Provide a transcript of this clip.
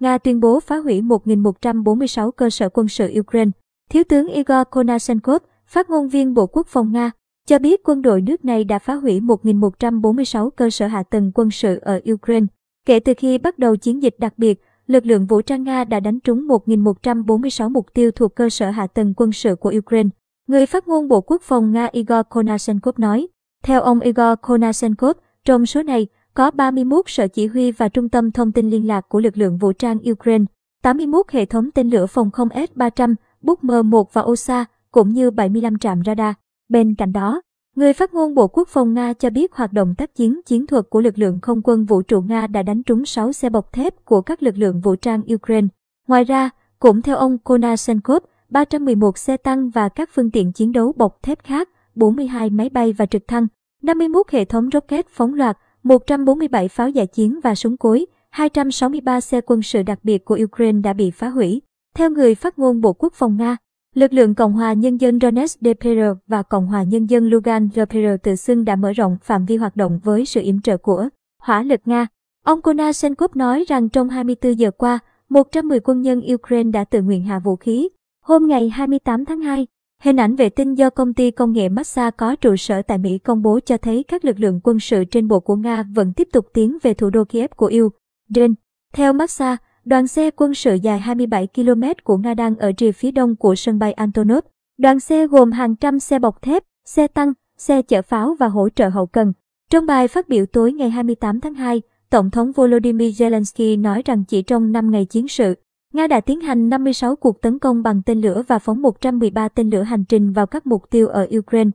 Nga tuyên bố phá hủy 1.146 cơ sở quân sự Ukraine. Thiếu tướng Igor Konashenkov, phát ngôn viên Bộ Quốc phòng Nga, cho biết quân đội nước này đã phá hủy 1.146 cơ sở hạ tầng quân sự ở Ukraine. Kể từ khi bắt đầu chiến dịch đặc biệt, lực lượng vũ trang Nga đã đánh trúng 1.146 mục tiêu thuộc cơ sở hạ tầng quân sự của Ukraine. Người phát ngôn Bộ Quốc phòng Nga Igor Konashenkov nói, theo ông Igor Konashenkov, trong số này có 31 sở chỉ huy và trung tâm thông tin liên lạc của lực lượng vũ trang Ukraine, 81 hệ thống tên lửa phòng không S-300, Buk M1 và OSA, cũng như 75 trạm radar. Bên cạnh đó, người phát ngôn Bộ Quốc phòng Nga cho biết hoạt động tác chiến chiến thuật của lực lượng không quân vũ trụ Nga đã đánh trúng 6 xe bọc thép của các lực lượng vũ trang Ukraine. Ngoài ra, cũng theo ông Konashenkov, 311 xe tăng và các phương tiện chiến đấu bọc thép khác, 42 máy bay và trực thăng, 51 hệ thống rocket phóng loạt, 147 pháo giải chiến và súng cối, 263 xe quân sự đặc biệt của Ukraine đã bị phá hủy. Theo người phát ngôn Bộ Quốc phòng Nga, lực lượng Cộng hòa Nhân dân Donetsk DPR và Cộng hòa Nhân dân Lugansk DPR tự xưng đã mở rộng phạm vi hoạt động với sự yểm trợ của hỏa lực Nga. Ông Konashenkov nói rằng trong 24 giờ qua, 110 quân nhân Ukraine đã tự nguyện hạ vũ khí. Hôm ngày 28 tháng 2, Hình ảnh vệ tinh do công ty công nghệ Maxar có trụ sở tại Mỹ công bố cho thấy các lực lượng quân sự trên bộ của Nga vẫn tiếp tục tiến về thủ đô Kiev của Ukraine. Theo Maxar, đoàn xe quân sự dài 27 km của Nga đang ở rìa phía đông của sân bay Antonov. Đoàn xe gồm hàng trăm xe bọc thép, xe tăng, xe chở pháo và hỗ trợ hậu cần. Trong bài phát biểu tối ngày 28 tháng 2, Tổng thống Volodymyr Zelensky nói rằng chỉ trong 5 ngày chiến sự, Nga đã tiến hành 56 cuộc tấn công bằng tên lửa và phóng 113 tên lửa hành trình vào các mục tiêu ở Ukraine.